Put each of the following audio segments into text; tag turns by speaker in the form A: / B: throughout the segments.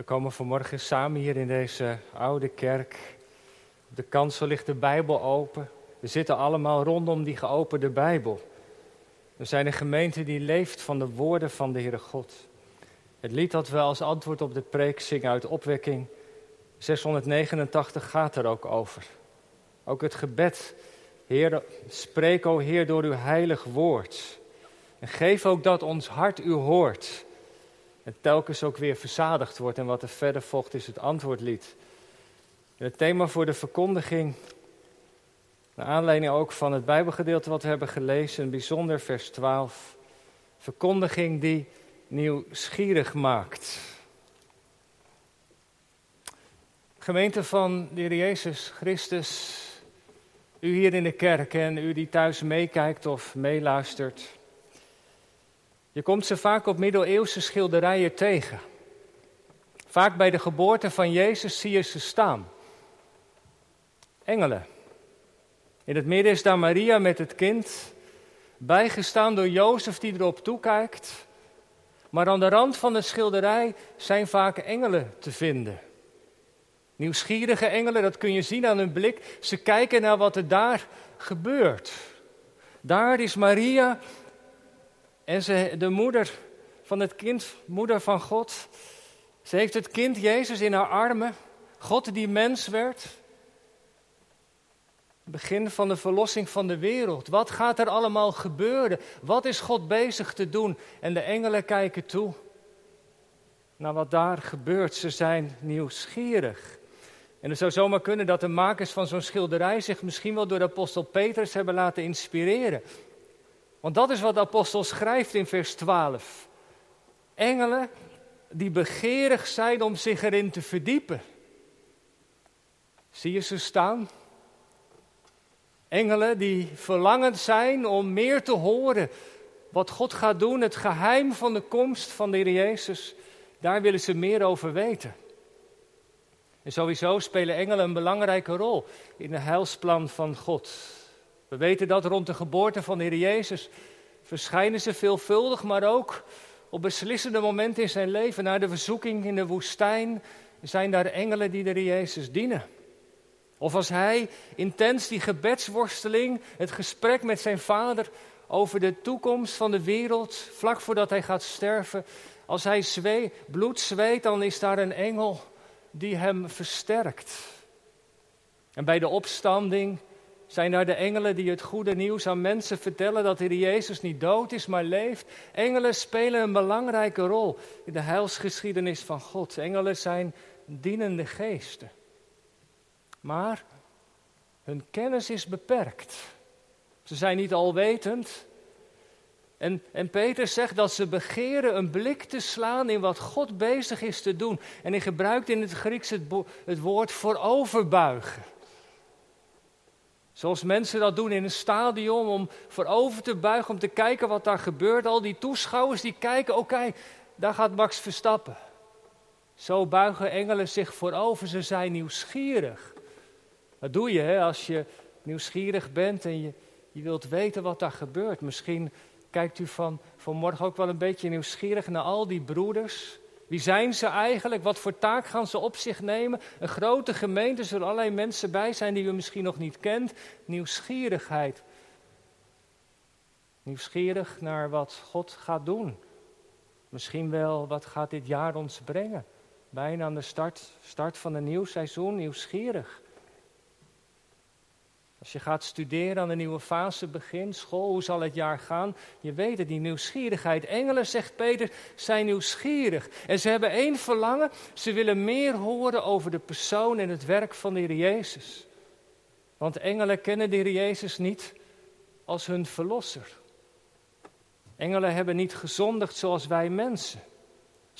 A: We komen vanmorgen samen hier in deze oude kerk. Op de kansel ligt de Bijbel open. We zitten allemaal rondom die geopende Bijbel. We zijn een gemeente die leeft van de woorden van de Heere God. Het lied dat we als antwoord op de preek zingen uit opwekking 689 gaat er ook over. Ook het gebed, Heer, spreek o Heer door uw heilig woord. En geef ook dat ons hart u hoort. En telkens ook weer verzadigd wordt. En wat er verder volgt is het antwoordlied. Het thema voor de verkondiging, naar aanleiding ook van het Bijbelgedeelte wat we hebben gelezen, bijzonder vers 12. Verkondiging die nieuwsgierig maakt. Gemeente van de Heer Jezus Christus, u hier in de kerk en u die thuis meekijkt of meeluistert. Je komt ze vaak op middeleeuwse schilderijen tegen. Vaak bij de geboorte van Jezus zie je ze staan. Engelen. In het midden is daar Maria met het kind, bijgestaan door Jozef die erop toekijkt. Maar aan de rand van de schilderij zijn vaak engelen te vinden. Nieuwsgierige engelen, dat kun je zien aan hun blik. Ze kijken naar wat er daar gebeurt. Daar is Maria en ze, de moeder van het kind, moeder van God. Ze heeft het kind Jezus in haar armen. God die mens werd. Begin van de verlossing van de wereld. Wat gaat er allemaal gebeuren? Wat is God bezig te doen? En de engelen kijken toe naar wat daar gebeurt. Ze zijn nieuwsgierig. En het zou zomaar kunnen dat de makers van zo'n schilderij zich misschien wel door de apostel Petrus hebben laten inspireren. Want dat is wat de apostel schrijft in vers 12. Engelen die begeerig zijn om zich erin te verdiepen. Zie je ze staan? Engelen die verlangend zijn om meer te horen wat God gaat doen, het geheim van de komst van de Heer Jezus. Daar willen ze meer over weten. En sowieso spelen engelen een belangrijke rol in het heilsplan van God. We weten dat rond de geboorte van de Heer Jezus verschijnen ze veelvuldig, maar ook op beslissende momenten in zijn leven. Na de verzoeking in de woestijn zijn daar engelen die de Heer Jezus dienen. Of als hij intens die gebedsworsteling, het gesprek met zijn vader over de toekomst van de wereld, vlak voordat hij gaat sterven, als hij zwee, bloed zweet, dan is daar een engel die hem versterkt. En bij de opstanding zijn daar de engelen die het goede nieuws aan mensen vertellen dat de Jezus niet dood is, maar leeft. Engelen spelen een belangrijke rol in de heilsgeschiedenis van God. Engelen zijn dienende geesten. Maar hun kennis is beperkt. Ze zijn niet alwetend. En, en Peter zegt dat ze begeren een blik te slaan in wat God bezig is te doen. En hij gebruikt in het Grieks het, het woord vooroverbuigen. Zoals mensen dat doen in een stadion om voorover te buigen, om te kijken wat daar gebeurt. Al die toeschouwers die kijken, oké, daar gaat Max Verstappen. Zo buigen engelen zich voorover, ze zijn nieuwsgierig. Dat doe je hè, als je nieuwsgierig bent en je, je wilt weten wat daar gebeurt. Misschien kijkt u van vanmorgen ook wel een beetje nieuwsgierig naar al die broeders wie zijn ze eigenlijk? Wat voor taak gaan ze op zich nemen? Een grote gemeente, zullen allerlei mensen bij zijn die u misschien nog niet kent. Nieuwsgierigheid. Nieuwsgierig naar wat God gaat doen. Misschien wel, wat gaat dit jaar ons brengen? Bijna aan de start, start van een nieuw seizoen, nieuwsgierig. Als je gaat studeren, aan een nieuwe fase begint, school, hoe zal het jaar gaan? Je weet het, die nieuwsgierigheid. Engelen, zegt Peter, zijn nieuwsgierig. En ze hebben één verlangen, ze willen meer horen over de persoon en het werk van de Heer Jezus. Want engelen kennen de Heer Jezus niet als hun verlosser. Engelen hebben niet gezondigd zoals wij mensen.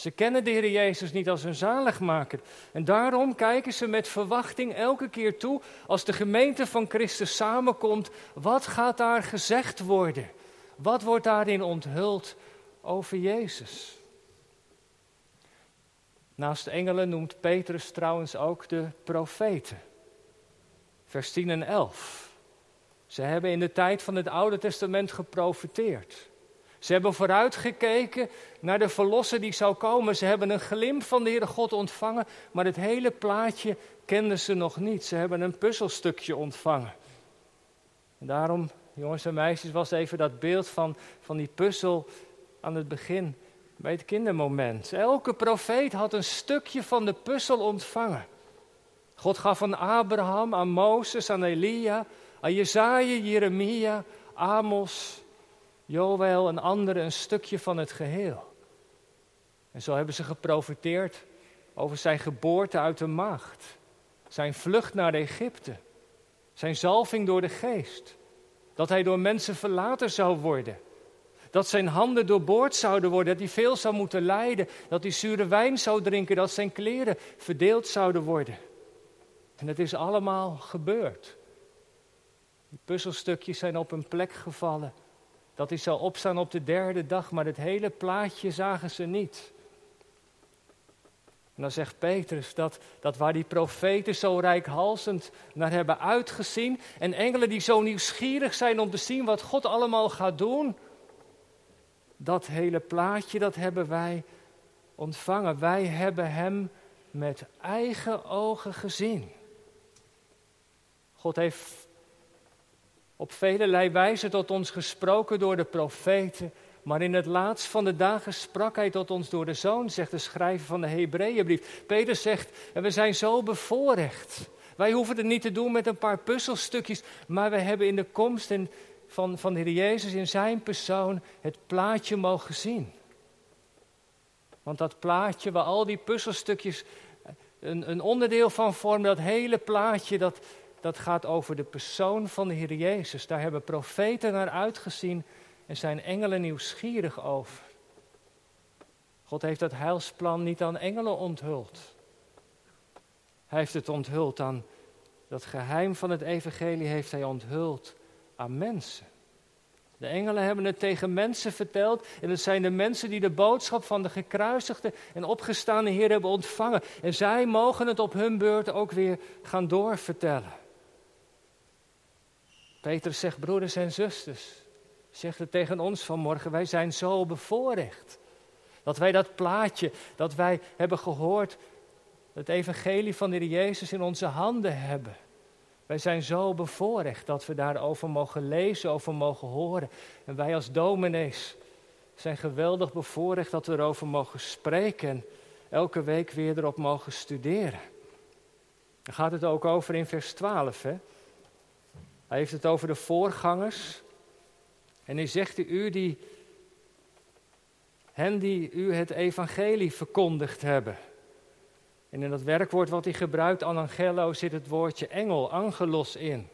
A: Ze kennen de Heer Jezus niet als hun zaligmaker. En daarom kijken ze met verwachting elke keer toe als de gemeente van Christus samenkomt. Wat gaat daar gezegd worden? Wat wordt daarin onthuld over Jezus? Naast de engelen noemt Petrus trouwens ook de profeten. Vers 10 en 11. Ze hebben in de tijd van het Oude Testament geprofeteerd. Ze hebben vooruitgekeken naar de verlosser die zou komen. Ze hebben een glimp van de Heere God ontvangen, maar het hele plaatje kenden ze nog niet. Ze hebben een puzzelstukje ontvangen. En daarom, jongens en meisjes, was even dat beeld van, van die puzzel aan het begin, bij het kindermoment. Elke profeet had een stukje van de puzzel ontvangen. God gaf aan Abraham, aan Mozes, aan Elia, aan Jezaja, Jeremia, Amos, Joël en anderen een stukje van het geheel. En zo hebben ze geprofiteerd over zijn geboorte uit de macht, zijn vlucht naar Egypte, zijn zalving door de geest, dat hij door mensen verlaten zou worden, dat zijn handen doorboord zouden worden, dat hij veel zou moeten lijden, dat hij zure wijn zou drinken, dat zijn kleren verdeeld zouden worden. En het is allemaal gebeurd. Die puzzelstukjes zijn op een plek gevallen. Dat hij zou opstaan op de derde dag, maar het hele plaatje zagen ze niet. En dan zegt Petrus dat, dat waar die profeten zo rijkhalsend naar hebben uitgezien en engelen die zo nieuwsgierig zijn om te zien wat God allemaal gaat doen, dat hele plaatje dat hebben wij ontvangen. Wij hebben Hem met eigen ogen gezien. God heeft op velelei wijze tot ons gesproken door de profeten. Maar in het laatst van de dagen sprak hij tot ons door de zoon, zegt de schrijver van de Hebreeënbrief. Peter zegt, en we zijn zo bevoorrecht. Wij hoeven het niet te doen met een paar puzzelstukjes, maar we hebben in de komst van, van de Heer Jezus in zijn persoon het plaatje mogen zien. Want dat plaatje waar al die puzzelstukjes een, een onderdeel van vormen, dat hele plaatje, dat, dat gaat over de persoon van de Heer Jezus. Daar hebben profeten naar uitgezien en zijn engelen nieuwsgierig over. God heeft dat heilsplan niet aan engelen onthuld. Hij heeft het onthuld aan dat geheim van het evangelie heeft hij onthuld aan mensen. De engelen hebben het tegen mensen verteld en het zijn de mensen die de boodschap van de gekruisigde en opgestaande Heer hebben ontvangen. En zij mogen het op hun beurt ook weer gaan doorvertellen. Peter zegt, broeders en zusters, zegt het tegen ons vanmorgen, wij zijn zo bevoorrecht. Dat wij dat plaatje, dat wij hebben gehoord, het evangelie van de Heer Jezus in onze handen hebben. Wij zijn zo bevoorrecht dat we daarover mogen lezen, over mogen horen. En wij als dominees zijn geweldig bevoorrecht dat we erover mogen spreken en elke week weer erop mogen studeren. Daar gaat het ook over in vers 12. Hè? Hij heeft het over de voorgangers. En hij zegt u die, hen die u het evangelie verkondigd hebben. En in dat werkwoord wat hij gebruikt, anangelo, zit het woordje engel, angelos in.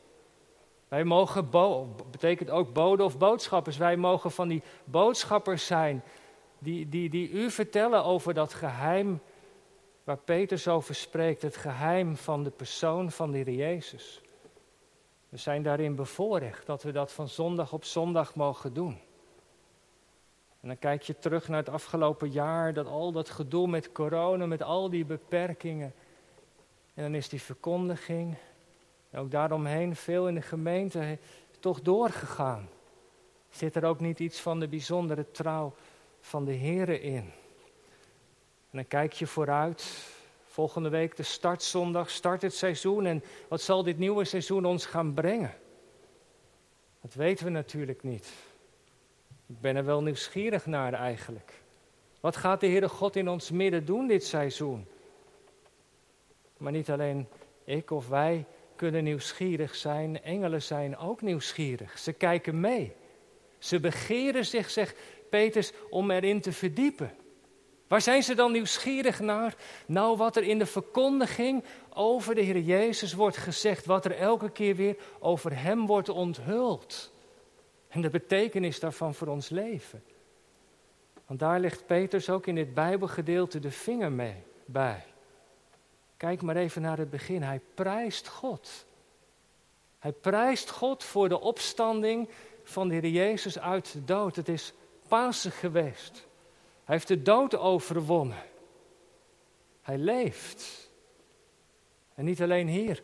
A: Wij mogen, betekent ook bode of boodschappers, wij mogen van die boodschappers zijn die, die, die u vertellen over dat geheim waar Peter over spreekt, het geheim van de persoon van de Jezus. We zijn daarin bevoorrecht dat we dat van zondag op zondag mogen doen. En dan kijk je terug naar het afgelopen jaar, dat al dat gedoe met corona, met al die beperkingen. En dan is die verkondiging, en ook daaromheen veel in de gemeente, toch doorgegaan. Zit er ook niet iets van de bijzondere trouw van de Here in? En dan kijk je vooruit Volgende week de startzondag, start het seizoen. En wat zal dit nieuwe seizoen ons gaan brengen? Dat weten we natuurlijk niet. Ik ben er wel nieuwsgierig naar eigenlijk. Wat gaat de Heere God in ons midden doen dit seizoen? Maar niet alleen ik of wij kunnen nieuwsgierig zijn, engelen zijn ook nieuwsgierig. Ze kijken mee. Ze begeren zich, zegt Peters, om erin te verdiepen. Waar zijn ze dan nieuwsgierig naar? Nou, wat er in de verkondiging over de Heer Jezus wordt gezegd, wat er elke keer weer over Hem wordt onthuld. En de betekenis daarvan voor ons leven. Want daar legt Petrus ook in dit Bijbelgedeelte de vinger mee bij. Kijk maar even naar het begin. Hij prijst God. Hij prijst God voor de opstanding van de Heer Jezus uit de dood. Het is Pasen geweest. Hij heeft de dood overwonnen. Hij leeft. En niet alleen hier.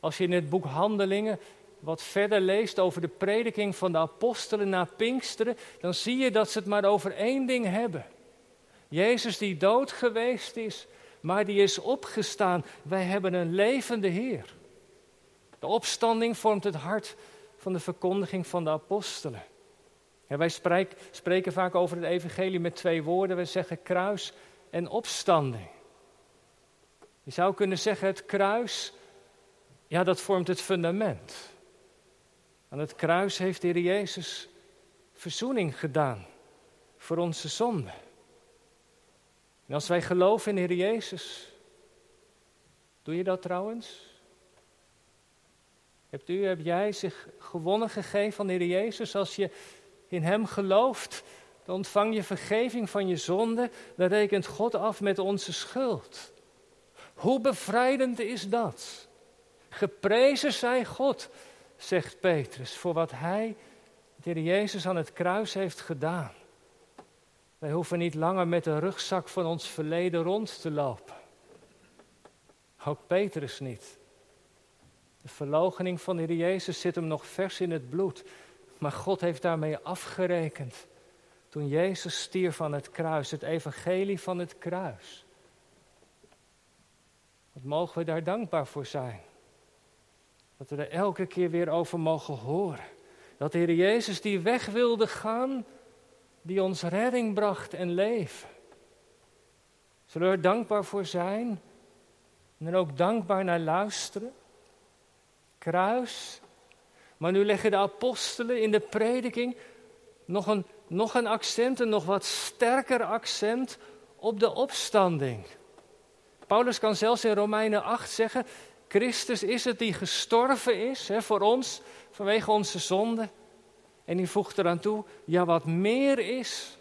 A: Als je in het boek Handelingen wat verder leest over de prediking van de apostelen na Pinksteren, dan zie je dat ze het maar over één ding hebben. Jezus die dood geweest is, maar die is opgestaan. Wij hebben een levende Heer. De opstanding vormt het hart van de verkondiging van de apostelen. En wij spreken vaak over het evangelie met twee woorden. We zeggen kruis en opstanding. Je zou kunnen zeggen het kruis, ja dat vormt het fundament. Aan het kruis heeft de Heer Jezus verzoening gedaan voor onze zonde. En als wij geloven in de Heer Jezus, doe je dat trouwens? Hebt u, heb jij zich gewonnen gegeven aan de Heer Jezus? Als je in Hem gelooft, dan ontvang je vergeving van je zonde, dan rekent God af met onze schuld. Hoe bevrijdend is dat? Geprezen zij God, zegt Petrus, voor wat Hij, de Heer Jezus, aan het kruis heeft gedaan. Wij hoeven niet langer met de rugzak van ons verleden rond te lopen. Ook Petrus niet. De verloochening van de Heer Jezus zit hem nog vers in het bloed. Maar God heeft daarmee afgerekend. Toen Jezus stierf van het kruis, het evangelie van het kruis. Wat mogen we daar dankbaar voor zijn? Dat we er elke keer weer over mogen horen. Dat de Heer Jezus die weg wilde gaan, die ons redding bracht en leven. Zullen we er dankbaar voor zijn en er ook dankbaar naar luisteren? Kruis. Maar nu leggen de apostelen in de prediking nog een, nog een accent, een nog wat sterker accent op de opstanding. Paulus kan zelfs in Romeinen 8 zeggen: Christus is het die gestorven is hè, voor ons vanwege onze zonde. En hij voegt eraan toe: ja, wat meer is,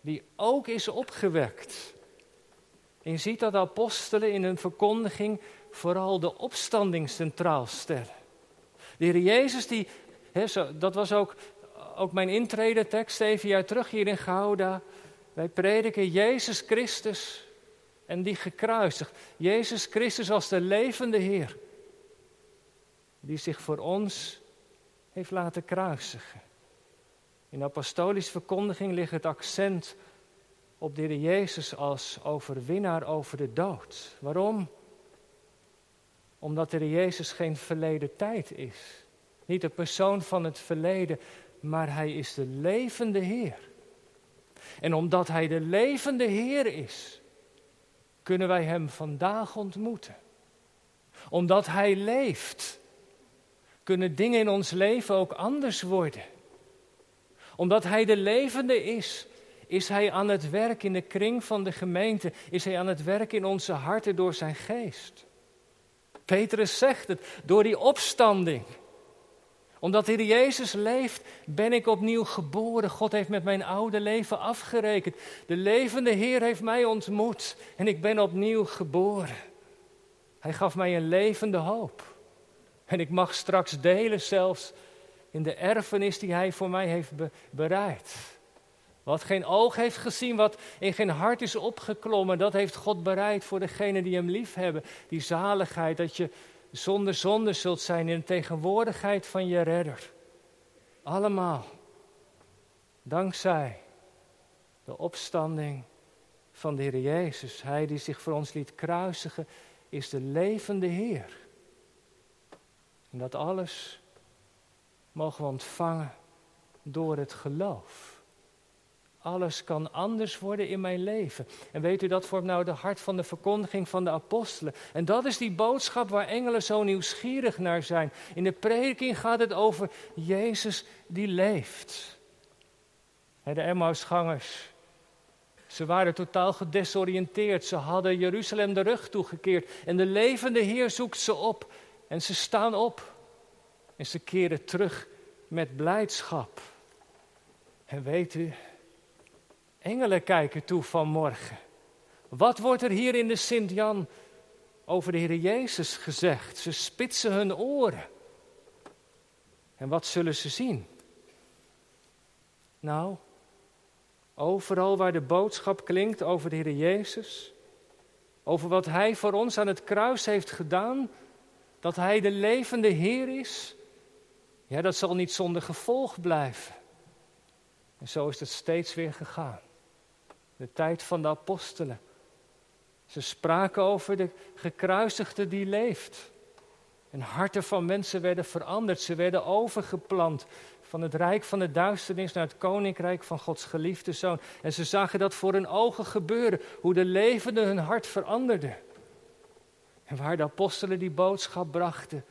A: die ook is opgewekt. En je ziet dat de apostelen in hun verkondiging vooral de opstanding centraal stellen. De Heer Jezus, die, dat was ook, ook mijn intrede-tekst even jaar terug hier in Gouda. Wij prediken Jezus Christus en die gekruisigd. Jezus Christus als de levende Heer. Die zich voor ons heeft laten kruisigen. In apostolische verkondiging ligt het accent op de Jezus als overwinnaar over de dood. Waarom? Omdat Heer Jezus geen verleden tijd is. Niet de persoon van het verleden, maar Hij is de levende Heer. En omdat Hij de levende Heer is, kunnen wij Hem vandaag ontmoeten. Omdat Hij leeft, kunnen dingen in ons leven ook anders worden. Omdat Hij de levende is, is Hij aan het werk in de kring van de gemeente, is Hij aan het werk in onze harten door Zijn geest. Petrus zegt het, door die opstanding. Omdat Heer Jezus leeft, ben ik opnieuw geboren. God heeft met mijn oude leven afgerekend. De levende Heer heeft mij ontmoet en ik ben opnieuw geboren. Hij gaf mij een levende hoop. En ik mag straks delen zelfs in de erfenis die Hij voor mij heeft bereid. Wat geen oog heeft gezien, wat in geen hart is opgeklommen, dat heeft God bereid voor degenen die Hem lief hebben. Die zaligheid, dat je zonder zonde zult zijn in de tegenwoordigheid van je redder. Allemaal dankzij de opstanding van de Heer Jezus. Hij die zich voor ons liet kruisigen, is de levende Heer. En dat alles mogen we ontvangen door het geloof. Alles kan anders worden in mijn leven. En weet u, dat vormt nou de hart van de verkondiging van de apostelen. En dat is die boodschap waar engelen zo nieuwsgierig naar zijn. In de prediking gaat het over Jezus die leeft. De Emmausgangers, ze waren totaal gedesoriënteerd. Ze hadden Jeruzalem de rug toegekeerd. En de levende Heer zoekt ze op. En ze staan op. En ze keren terug met blijdschap. En weet u, Engelen kijken toe vanmorgen. Wat wordt er hier in de Sint-Jan over de Heer Jezus gezegd? Ze spitsen hun oren. En wat zullen ze zien? Nou, overal waar de boodschap klinkt over de Heer Jezus, over wat Hij voor ons aan het kruis heeft gedaan, dat Hij de levende Heer is, Ja, dat zal niet zonder gevolg blijven. En zo is het steeds weer gegaan. De tijd van de apostelen. Ze spraken over de gekruisigde die leeft. En harten van mensen werden veranderd. Ze werden overgeplant van het rijk van de duisternis naar het koninkrijk van Gods geliefde zoon. En ze zagen dat voor hun ogen gebeuren, hoe de levenden hun hart veranderden. En waar de apostelen die boodschap brachten,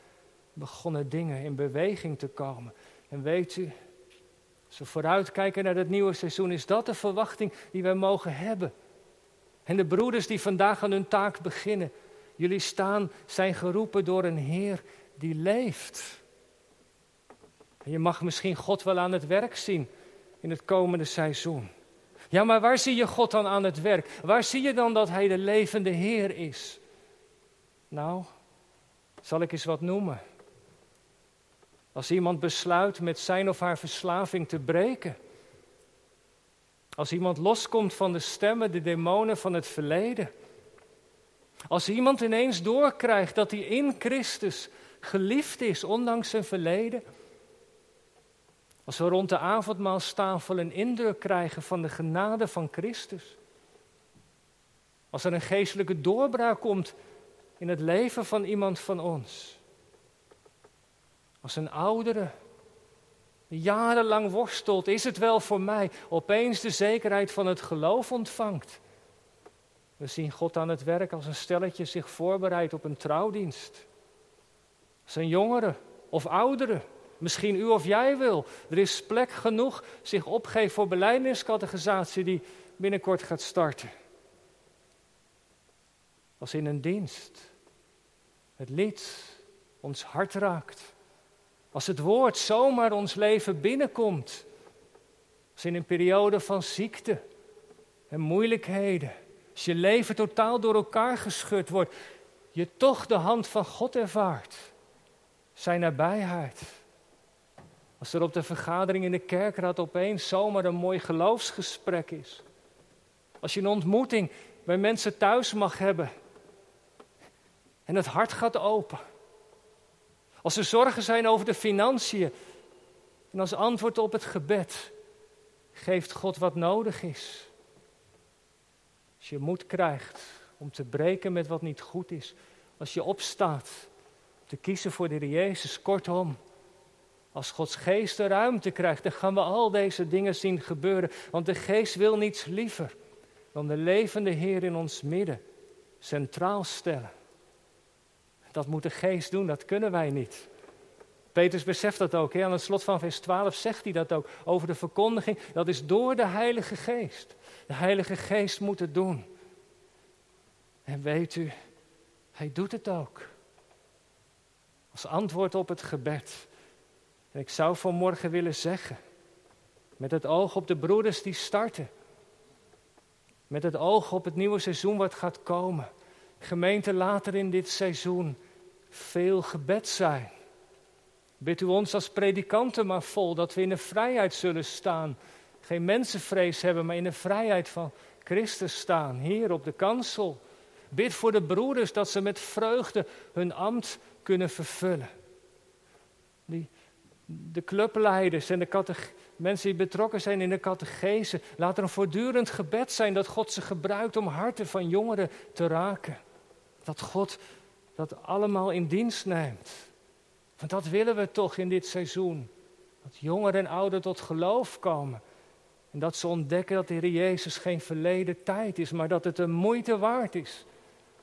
A: begonnen dingen in beweging te komen. En weet u, als we vooruitkijken naar het nieuwe seizoen, is dat de verwachting die wij mogen hebben. En de broeders die vandaag aan hun taak beginnen, jullie staan, zijn geroepen door een Heer die leeft. En je mag misschien God wel aan het werk zien in het komende seizoen. Ja, maar waar zie je God dan aan het werk? Waar zie je dan dat Hij de levende Heer is? Nou, zal ik eens wat noemen. Als iemand besluit met zijn of haar verslaving te breken. Als iemand loskomt van de stemmen, de demonen van het verleden. Als iemand ineens doorkrijgt dat hij in Christus geliefd is, ondanks zijn verleden. Als we rond de avondmaalstafel een indruk krijgen van de genade van Christus. Als er een geestelijke doorbraak komt in het leven van iemand van ons. Als een oudere jarenlang worstelt, is het wel voor mij, opeens de zekerheid van het geloof ontvangt. We zien God aan het werk als een stelletje zich voorbereidt op een trouwdienst. Als een jongere of oudere, misschien u of jij wil. Er is plek genoeg, zich opgeeft voor beleidingscategorisatie die binnenkort gaat starten. Als in een dienst het lied ons hart raakt. Als het woord zomaar ons leven binnenkomt. Als in een periode van ziekte en moeilijkheden. Als je leven totaal door elkaar geschud wordt. Je toch de hand van God ervaart. Zijn nabijheid. Als er op de vergadering in de kerkraad opeens zomaar een mooi geloofsgesprek is. Als je een ontmoeting bij mensen thuis mag hebben. En het hart gaat open. Als er zorgen zijn over de financiën. En als antwoord op het gebed geeft God wat nodig is. Als je moed krijgt om te breken met wat niet goed is. Als je opstaat te kiezen voor de Jezus. Kortom, als Gods geest de ruimte krijgt, dan gaan we al deze dingen zien gebeuren. Want de geest wil niets liever dan de levende Heer in ons midden centraal stellen. Dat moet de geest doen, dat kunnen wij niet. Petrus beseft dat ook. Hè? Aan het slot van vers 12 zegt hij dat ook over de verkondiging. Dat is door de Heilige Geest. De Heilige Geest moet het doen. En weet u, hij doet het ook. Als antwoord op het gebed. En ik zou vanmorgen willen zeggen, met het oog op de broeders die starten. Met het oog op het nieuwe seizoen wat gaat komen. Gemeente, later in dit seizoen veel gebed zijn. Bid u ons als predikanten maar vol dat we in de vrijheid zullen staan. Geen mensenvrees hebben, maar in de vrijheid van Christus staan, hier op de kansel. Bid voor de broeders dat ze met vreugde hun ambt kunnen vervullen. Die, de clubleiders en de mensen die betrokken zijn in de catechese, laat er een voortdurend gebed zijn dat God ze gebruikt om harten van jongeren te raken. Dat God dat allemaal in dienst neemt. Want dat willen we toch in dit seizoen. Dat jongeren en ouderen tot geloof komen. En dat ze ontdekken dat de Heer Jezus geen verleden tijd is, maar dat het een moeite waard is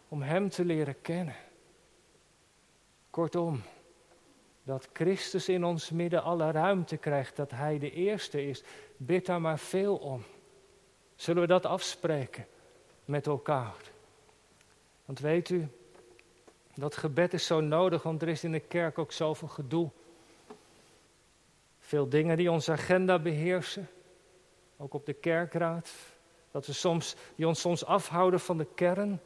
A: om Hem te leren kennen. Kortom, dat Christus in ons midden alle ruimte krijgt, dat Hij de eerste is. Bid daar maar veel om. Zullen we dat afspreken met elkaar? Want weet u, dat gebed is zo nodig, want er is in de kerk ook zoveel gedoe. Veel dingen die onze agenda beheersen, ook op de kerkraad. Dat we soms, die ons soms afhouden van de kern.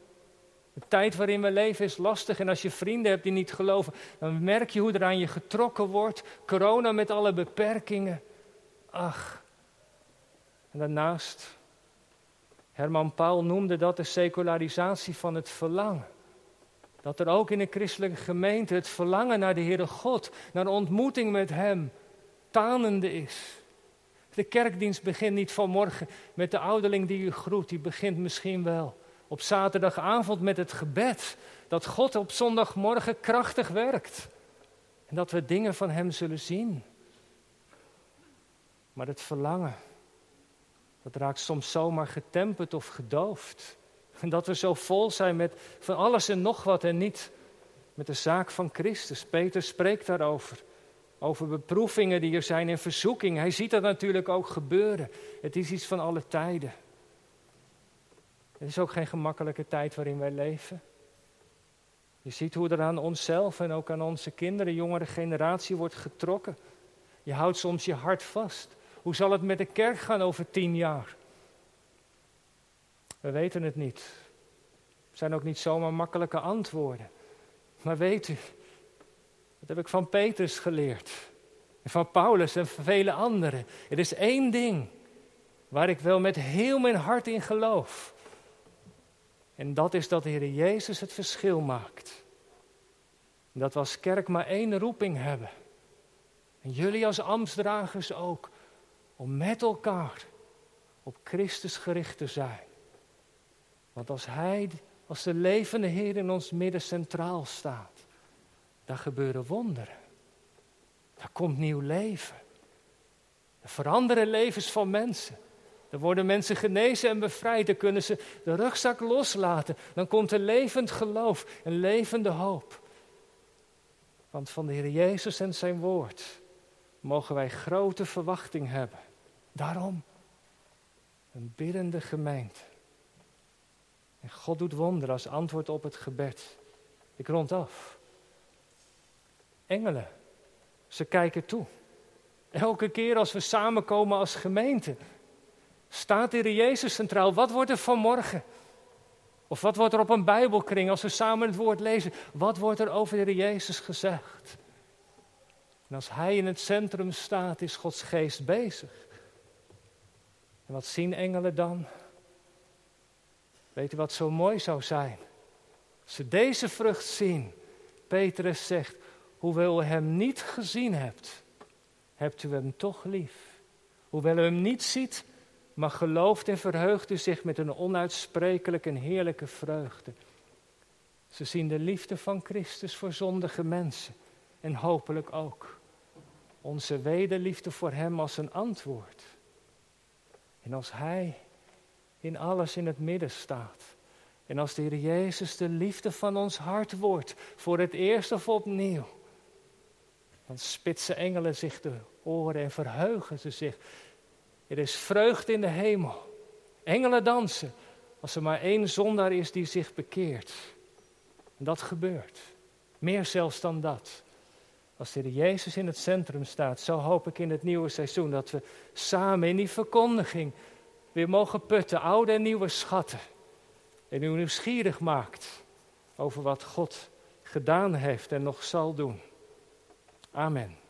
A: De tijd waarin we leven is lastig en als je vrienden hebt die niet geloven, dan merk je hoe er aan je getrokken wordt. Corona met alle beperkingen. Ach. En daarnaast, Herman Paul noemde dat de secularisatie van het verlangen. Dat er ook in een christelijke gemeente het verlangen naar de Heere God, naar ontmoeting met Hem, tanende is. De kerkdienst begint niet vanmorgen met de ouderling die u groet, die begint misschien wel op zaterdagavond met het gebed. Dat God op zondagmorgen krachtig werkt. En dat we dingen van Hem zullen zien. Maar het verlangen, dat raakt soms zomaar getemperd of gedoofd. En dat we zo vol zijn met van alles en nog wat en niet met de zaak van Christus. Peter spreekt daarover. Over beproevingen die er zijn en verzoeking. Hij ziet dat natuurlijk ook gebeuren. Het is iets van alle tijden. Het is ook geen gemakkelijke tijd waarin wij leven. Je ziet hoe er aan onszelf en ook aan onze kinderen, jongere generatie wordt getrokken. Je houdt soms je hart vast. Hoe zal het met de kerk gaan over tien jaar? We weten het niet. Er zijn ook niet zomaar makkelijke antwoorden. Maar weet u, dat heb ik van Petrus geleerd. En van Paulus en van vele anderen. Er is één ding waar ik wel met heel mijn hart in geloof. En dat is dat de Heer Jezus het verschil maakt. Dat we als kerk maar één roeping hebben. En jullie als ambtsdragers ook. Om met elkaar op Christus gericht te zijn. Want als Hij, als de levende Heer in ons midden centraal staat, dan gebeuren wonderen. Daar komt nieuw leven. Er veranderen levens van mensen. Er worden mensen genezen en bevrijd. Dan kunnen ze de rugzak loslaten. Dan komt er levend geloof en levende hoop. Want van de Heer Jezus en zijn woord mogen wij grote verwachting hebben. Daarom een biddende gemeente. En God doet wonderen als antwoord op het gebed. Ik rond af. Engelen, ze kijken toe. Elke keer als we samenkomen als gemeente, staat de Jezus centraal. Wat wordt er vanmorgen? Of wat wordt er op een Bijbelkring als we samen het woord lezen? Wat wordt er over de Jezus gezegd? En als Hij in het centrum staat, is Gods geest bezig. En wat zien engelen dan? Weet u wat zo mooi zou zijn? Als ze deze vrucht zien, Petrus zegt, hoewel u hem niet gezien hebt, hebt u hem toch lief. Hoewel u hem niet ziet, maar gelooft en verheugt u zich met een onuitsprekelijke en heerlijke vreugde. Ze zien de liefde van Christus voor zondige mensen en hopelijk ook onze wederliefde voor Hem als een antwoord. En als Hij in alles in het midden staat. En als de Heer Jezus de liefde van ons hart wordt, voor het eerst of opnieuw, dan spitsen engelen zich de oren en verheugen ze zich. Er is vreugde in de hemel. Engelen dansen als er maar één zondaar is die zich bekeert. En dat gebeurt. Meer zelfs dan dat. Als Heer Jezus in het centrum staat, zo hoop ik in het nieuwe seizoen dat we samen in die verkondiging weer mogen putten, oude en nieuwe schatten. En u nieuwsgierig maakt over wat God gedaan heeft en nog zal doen. Amen.